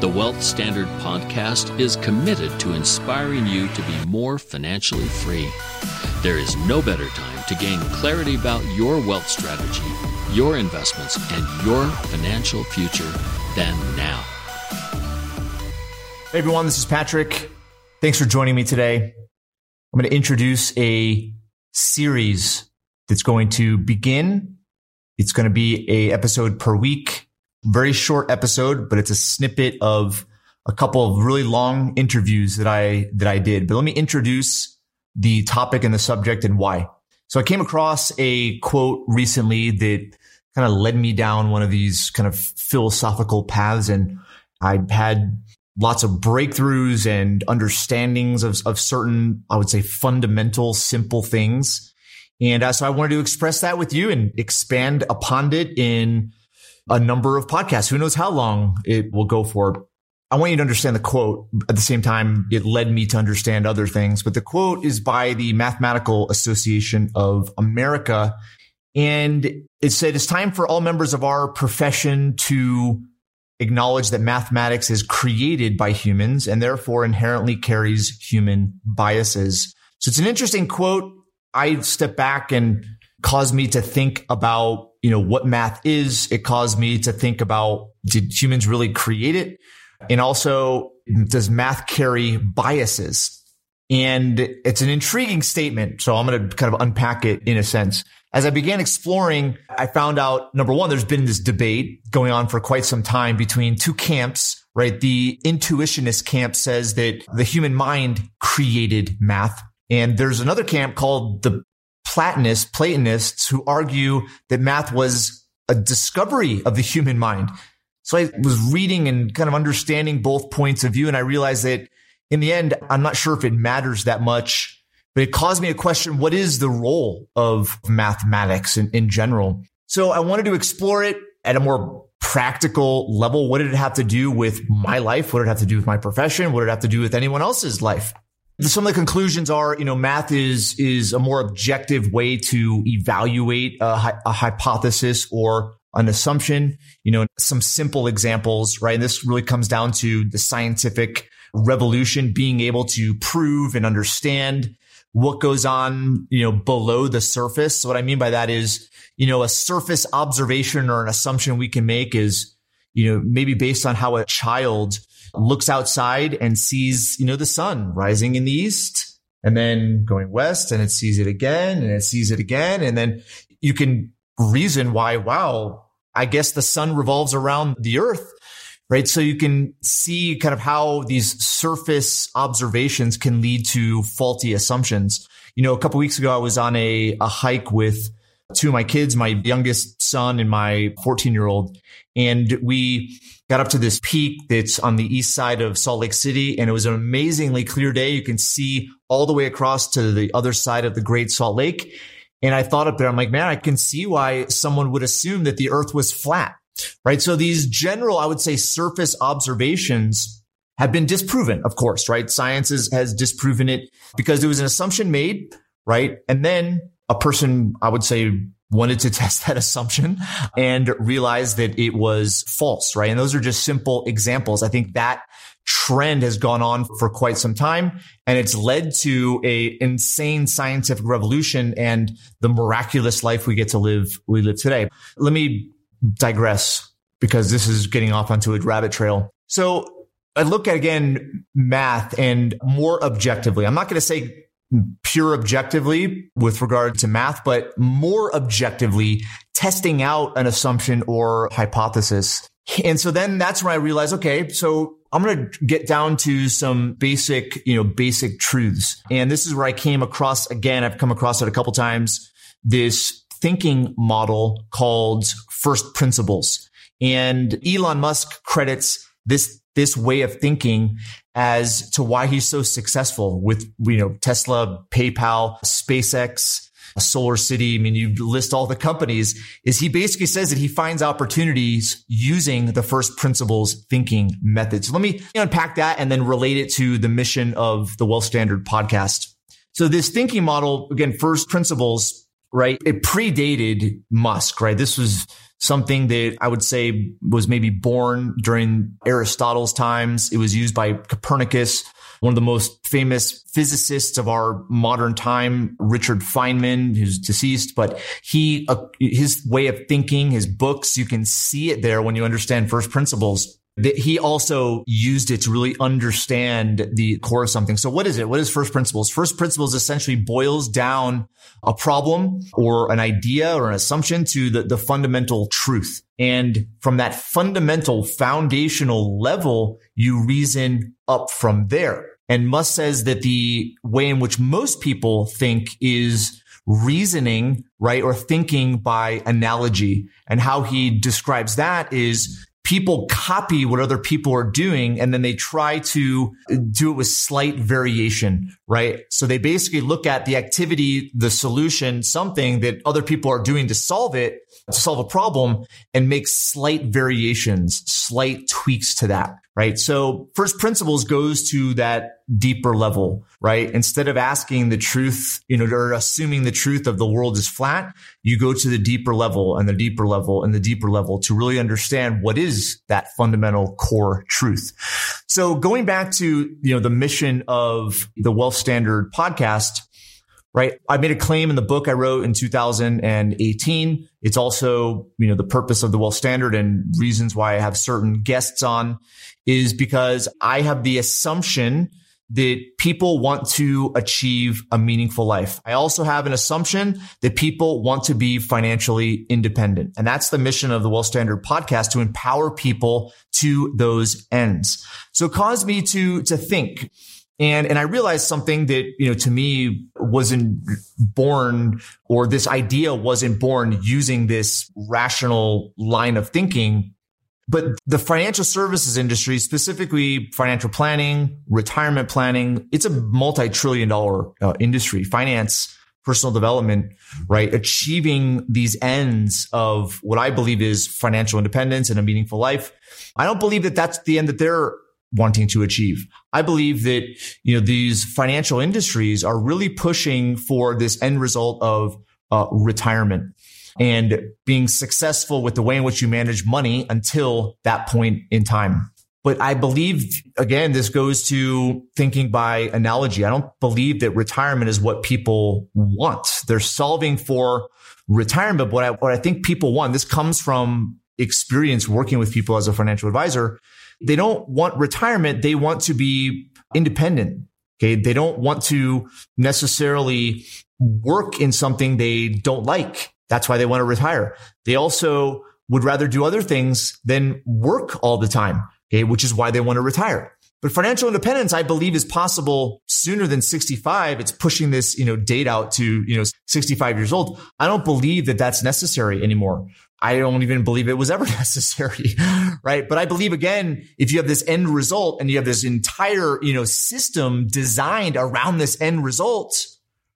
The Wealth Standard podcast is committed to inspiring you to be more financially free. There is no better time to gain clarity about your wealth strategy, your investments, and your financial future than now. Hey everyone, this is Patrick. Thanks for joining me today. I'm going to introduce a series that's going to begin. It's going to be a episode per week very short episode, but it's a snippet of a couple of really long interviews that I, that I did. But let me introduce the topic and the subject and why. So I came across a quote recently that kind of led me down one of these kind of philosophical paths. And I had lots of breakthroughs and understandings of, of certain, I would say fundamental, simple things. And uh, so I wanted to express that with you and expand upon it in a number of podcasts. Who knows how long it will go for. I want you to understand the quote. At the same time, it led me to understand other things. But the quote is by the Mathematical Association of America. And it said, it's time for all members of our profession to acknowledge that mathematics is created by humans and therefore inherently carries human biases. So it's an interesting quote. I step back and caused me to think about you know, what math is. It caused me to think about did humans really create it? And also, does math carry biases? And it's an intriguing statement. So I'm going to kind of unpack it in a sense. As I began exploring, I found out number one, there's been this debate going on for quite some time between two camps, right? The intuitionist camp says that the human mind created math. And there's another camp called the Platonists, Platonists who argue that math was a discovery of the human mind. So I was reading and kind of understanding both points of view. And I realized that in the end, I'm not sure if it matters that much, but it caused me to question what is the role of mathematics in, in general? So I wanted to explore it at a more practical level. What did it have to do with my life? What did it have to do with my profession? What did it have to do with anyone else's life? Some of the conclusions are, you know, math is, is a more objective way to evaluate a, a, hypothesis or an assumption. You know, some simple examples, right? And this really comes down to the scientific revolution, being able to prove and understand what goes on, you know, below the surface. So what I mean by that is, you know, a surface observation or an assumption we can make is, you know, maybe based on how a child looks outside and sees, you know, the sun rising in the east and then going west and it sees it again and it sees it again. And then you can reason why, wow, I guess the sun revolves around the earth. Right. So you can see kind of how these surface observations can lead to faulty assumptions. You know, a couple weeks ago, I was on a, a hike with two of my kids, my youngest son and my 14 year old. And we got up to this peak that's on the east side of Salt Lake City. And it was an amazingly clear day. You can see all the way across to the other side of the Great Salt Lake. And I thought up there, I'm like, man, I can see why someone would assume that the earth was flat, right? So these general, I would say surface observations have been disproven, of course, right? Science is, has disproven it because there was an assumption made, right? And then a person, I would say, wanted to test that assumption and realized that it was false, right? And those are just simple examples. I think that trend has gone on for quite some time and it's led to a insane scientific revolution and the miraculous life we get to live, we live today. Let me digress because this is getting off onto a rabbit trail. So I look at again math and more objectively. I'm not going to say pure objectively with regard to math, but more objectively testing out an assumption or hypothesis. And so then that's when I realized, okay, so I'm going to get down to some basic, you know, basic truths. And this is where I came across again. I've come across it a couple times. This thinking model called first principles. And Elon Musk credits this this way of thinking as to why he's so successful with, you know, Tesla, PayPal, SpaceX, Solar City. I mean, you list all the companies is he basically says that he finds opportunities using the first principles thinking method. So let me unpack that and then relate it to the mission of the Wealth Standard podcast. So this thinking model, again, first principles, right? It predated Musk, right? This was something that I would say was maybe born during Aristotle's times. It was used by Copernicus, one of the most famous physicists of our modern time, Richard Feynman, who's deceased, but he, uh, his way of thinking, his books, you can see it there when you understand first principles that he also used it to really understand the core of something. So what is it? What is first principles? First principles essentially boils down a problem or an idea or an assumption to the, the fundamental truth. And from that fundamental foundational level, you reason up from there. And Musk says that the way in which most people think is reasoning, right? Or thinking by analogy. And how he describes that is people copy what other people are doing and then they try to do it with slight variation, right? So they basically look at the activity, the solution, something that other people are doing to solve it, to solve a problem and make slight variations, slight tweaks to that right? So first principles goes to that deeper level, right? Instead of asking the truth, you know, or assuming the truth of the world is flat, you go to the deeper level and the deeper level and the deeper level to really understand what is that fundamental core truth. So going back to, you know, the mission of the Wealth Standard podcast, right? I made a claim in the book I wrote in 2018. It's also, you know, the purpose of the Wealth Standard and reasons why I have certain guests on is because I have the assumption that people want to achieve a meaningful life. I also have an assumption that people want to be financially independent. And that's the mission of the Wealth Standard podcast to empower people to those ends. So it caused me to, to think, and, and I realized something that, you know, to me wasn't born or this idea wasn't born using this rational line of thinking. But the financial services industry, specifically financial planning, retirement planning, it's a multi-trillion dollar uh, industry. Finance, personal development, right? Achieving these ends of what I believe is financial independence and a meaningful life. I don't believe that that's the end that they're wanting to achieve. I believe that, you know, these financial industries are really pushing for this end result of uh, retirement and being successful with the way in which you manage money until that point in time. But I believe, again, this goes to thinking by analogy. I don't believe that retirement is what people want. They're solving for retirement. But what I, what I think people want, this comes from experience working with people as a financial advisor they don't want retirement. They want to be independent. Okay. They don't want to necessarily work in something they don't like. That's why they want to retire. They also would rather do other things than work all the time. Okay. Which is why they want to retire. But financial independence, I believe is possible sooner than 65. It's pushing this, you know, date out to, you know, 65 years old. I don't believe that that's necessary anymore. I don't even believe it was ever necessary. Right. But I believe again, if you have this end result and you have this entire, you know, system designed around this end result,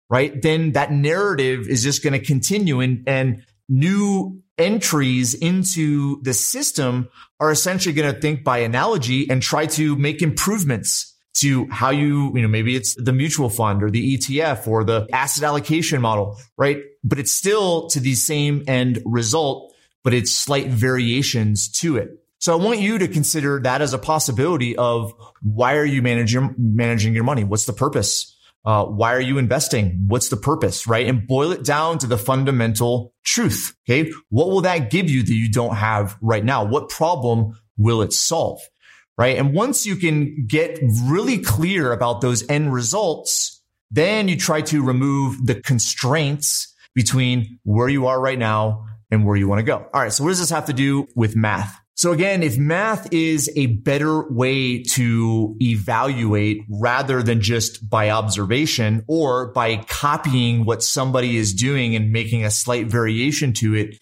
right? Then that narrative is just going to continue and, and new entries into the system are essentially going to think by analogy and try to make improvements to how you, you know, maybe it's the mutual fund or the ETF or the asset allocation model, right? But it's still to the same end result, but it's slight variations to it. So I want you to consider that as a possibility of why are you managing, managing your money? What's the purpose? Uh, why are you investing? What's the purpose? Right. And boil it down to the fundamental truth. Okay. What will that give you that you don't have right now? What problem will it solve? right? And once you can get really clear about those end results, then you try to remove the constraints between where you are right now and where you want to go. All right. So what does this have to do with math? So again, if math is a better way to evaluate rather than just by observation or by copying what somebody is doing and making a slight variation to it,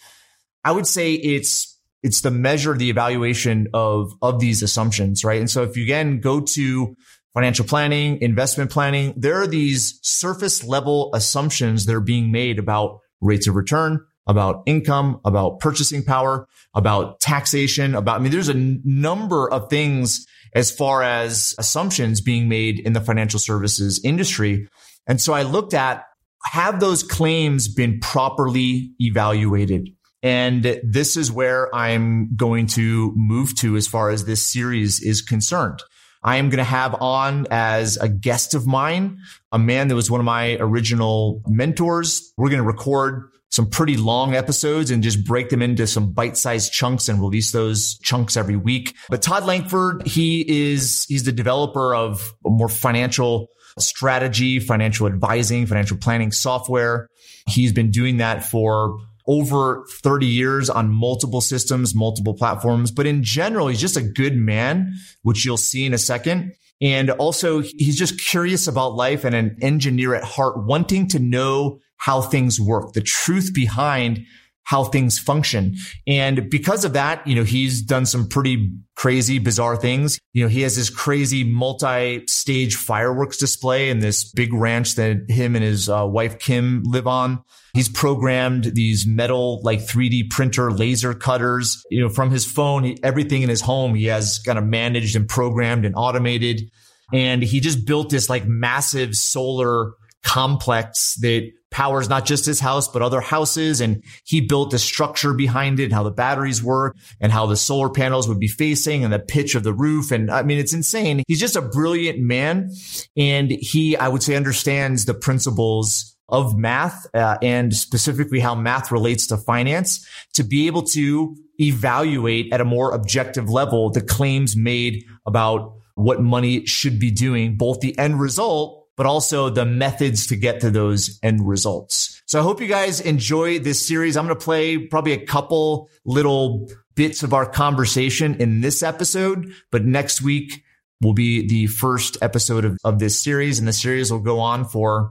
I would say it's it's the measure, the evaluation of of these assumptions, right? And so if you again go to financial planning, investment planning, there are these surface level assumptions that are being made about rates of return, about income, about purchasing power, about taxation, about, I mean, there's a n- number of things as far as assumptions being made in the financial services industry. And so I looked at have those claims been properly evaluated? And this is where I'm going to move to as far as this series is concerned. I am going to have on as a guest of mine, a man that was one of my original mentors. We're going to record some pretty long episodes and just break them into some bite-sized chunks and release those chunks every week. But Todd Langford, he is, he's the developer of more financial strategy, financial advising, financial planning software. He's been doing that for over 30 years on multiple systems, multiple platforms. But in general, he's just a good man, which you'll see in a second. And also he's just curious about life and an engineer at heart, wanting to know how things work, the truth behind how things function. And because of that, you know, he's done some pretty crazy, bizarre things. You know, he has this crazy multi-stage fireworks display in this big ranch that him and his uh, wife Kim live on. He's programmed these metal, like 3D printer laser cutters, you know, from his phone, everything in his home, he has kind of managed and programmed and automated. And he just built this like massive solar complex that powers not just his house, but other houses. And he built the structure behind it, and how the batteries work and how the solar panels would be facing and the pitch of the roof. And I mean, it's insane. He's just a brilliant man. And he, I would say, understands the principles of math uh, and specifically how math relates to finance to be able to evaluate at a more objective level the claims made about what money should be doing, both the end result but also the methods to get to those end results. So I hope you guys enjoy this series. I'm going to play probably a couple little bits of our conversation in this episode, but next week will be the first episode of, of this series. And the series will go on for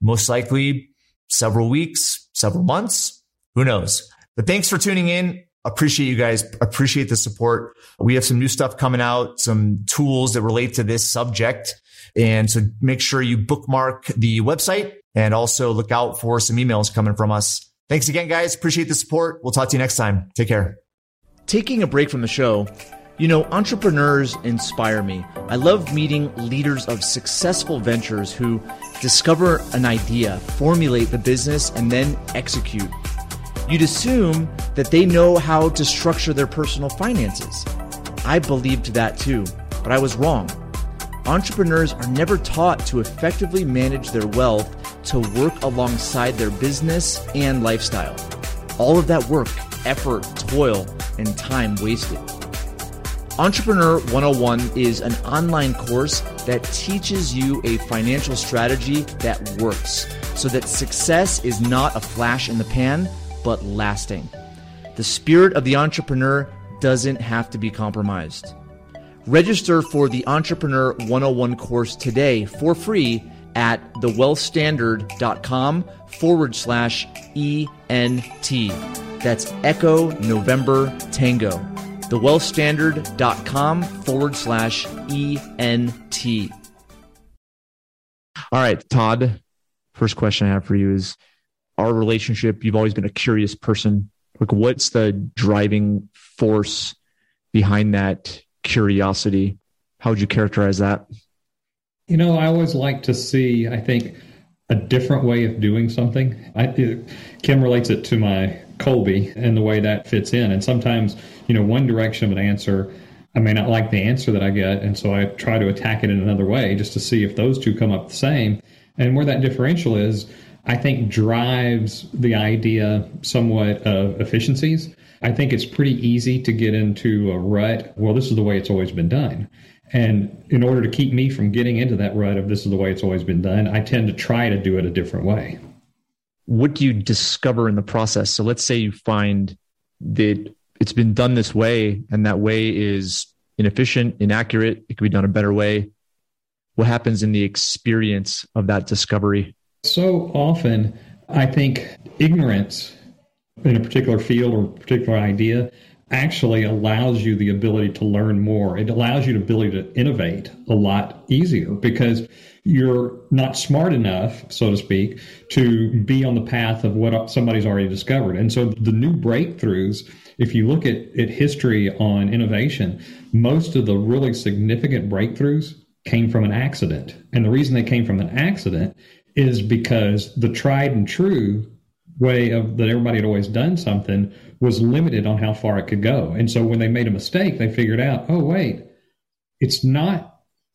most likely several weeks, several months. Who knows? But thanks for tuning in. Appreciate you guys. Appreciate the support. We have some new stuff coming out, some tools that relate to this subject. And so make sure you bookmark the website and also look out for some emails coming from us. Thanks again, guys. Appreciate the support. We'll talk to you next time. Take care. Taking a break from the show, you know, entrepreneurs inspire me. I love meeting leaders of successful ventures who discover an idea, formulate the business, and then execute. You'd assume that they know how to structure their personal finances. I believed that too, but I was wrong entrepreneurs are never taught to effectively manage their wealth to work alongside their business and lifestyle. All of that work, effort, toil, and time wasted. Entrepreneur 101 is an online course that teaches you a financial strategy that works so that success is not a flash in the pan, but lasting. The spirit of the entrepreneur doesn't have to be compromised. Register for the Entrepreneur 101 course today for free at thewealthstandard.com forward slash ENT. That's Echo November Tango. Thewealthstandard.com forward slash ENT. All right, Todd. First question I have for you is our relationship. You've always been a curious person. Like, what's the driving force behind that curiosity. How would you characterize that? You know, I always like to see, I think, a different way of doing something. I, Kim relates it to my Kolbe and the way that fits in. And sometimes, you know, one direction of an answer, I may not like the answer that I get. And so I try to attack it in another way just to see if those two come up the same. And where that differential is, I think drives the idea somewhat of efficiencies. I think it's pretty easy to get into a rut. Well, this is the way it's always been done. And in order to keep me from getting into that rut of this is the way it's always been done, I tend to try to do it a different way. What do you discover in the process? So let's say you find that it's been done this way and that way is inefficient, inaccurate, it could be done a better way. What happens in the experience of that discovery? So often, I think ignorance in a particular field or particular idea actually allows you the ability to learn more. It allows you the ability to innovate a lot easier because you're not smart enough, so to speak, to be on the path of what somebody's already discovered. And so the new breakthroughs, if you look at, at history on innovation, most of the really significant breakthroughs came from an accident. And the reason they came from an accident is because the tried and true way of that everybody had always done something was limited on how far it could go. And so when they made a mistake, they figured out, oh wait, it's not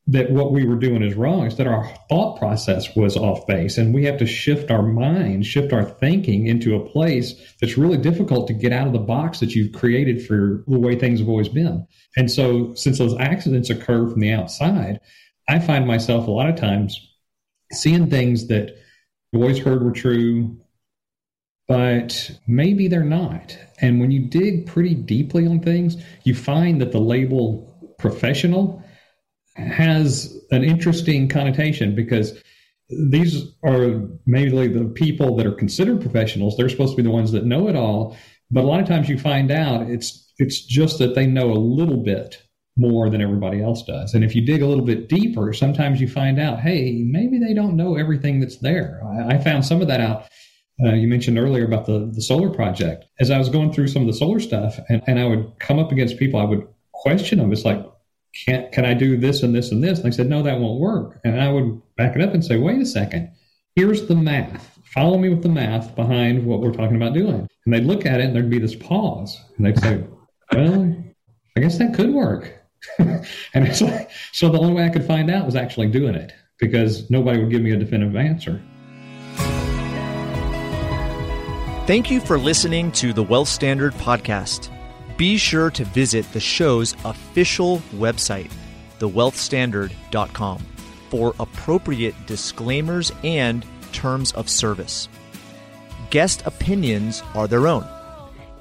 that what we were doing is wrong. It's that our thought process was off base, and we have to shift our mind, shift our thinking into a place that's really difficult to get out of the box that you've created for the way things have always been. And so, since those accidents occur from the outside, I find myself a lot of times seeing things that I've always heard were true, but maybe they're not. And when you dig pretty deeply on things, you find that the label professional has an interesting connotation because these are mainly the people that are considered professionals. They're supposed to be the ones that know it all. But a lot of times you find out it's it's just that they know a little bit more than everybody else does. And if you dig a little bit deeper, sometimes you find out, hey, maybe they don't know everything that's there. I, I found some of that out. Uh, you mentioned earlier about the, the solar project. As I was going through some of the solar stuff, and, and I would come up against people, I would question them. It's like, can, can I do this and this and this? And they said, no, that won't work. And I would back it up and say, wait a second. Here's the math. Follow me with the math behind what we're talking about doing. And they'd look at it and there'd be this pause. And they'd say, well, I guess that could work. and it's like, so the only way I could find out was actually doing it because nobody would give me a definitive answer. Thank you for listening to the Wealth Standard Podcast. Be sure to visit the show's official website, thewealthstandard.com, for appropriate disclaimers and terms of service. Guest opinions are their own.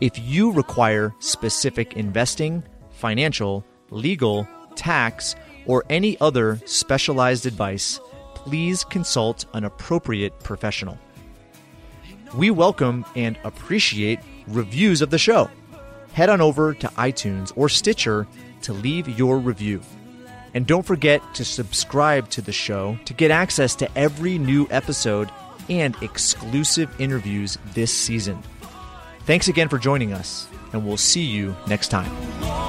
If you require specific investing, financial, legal, tax, or any other specialized advice, please consult an appropriate professional. We welcome and appreciate reviews of the show. Head on over to iTunes or Stitcher to leave your review. And don't forget to subscribe to the show to get access to every new episode and exclusive interviews this season. Thanks again for joining us, and we'll see you next time.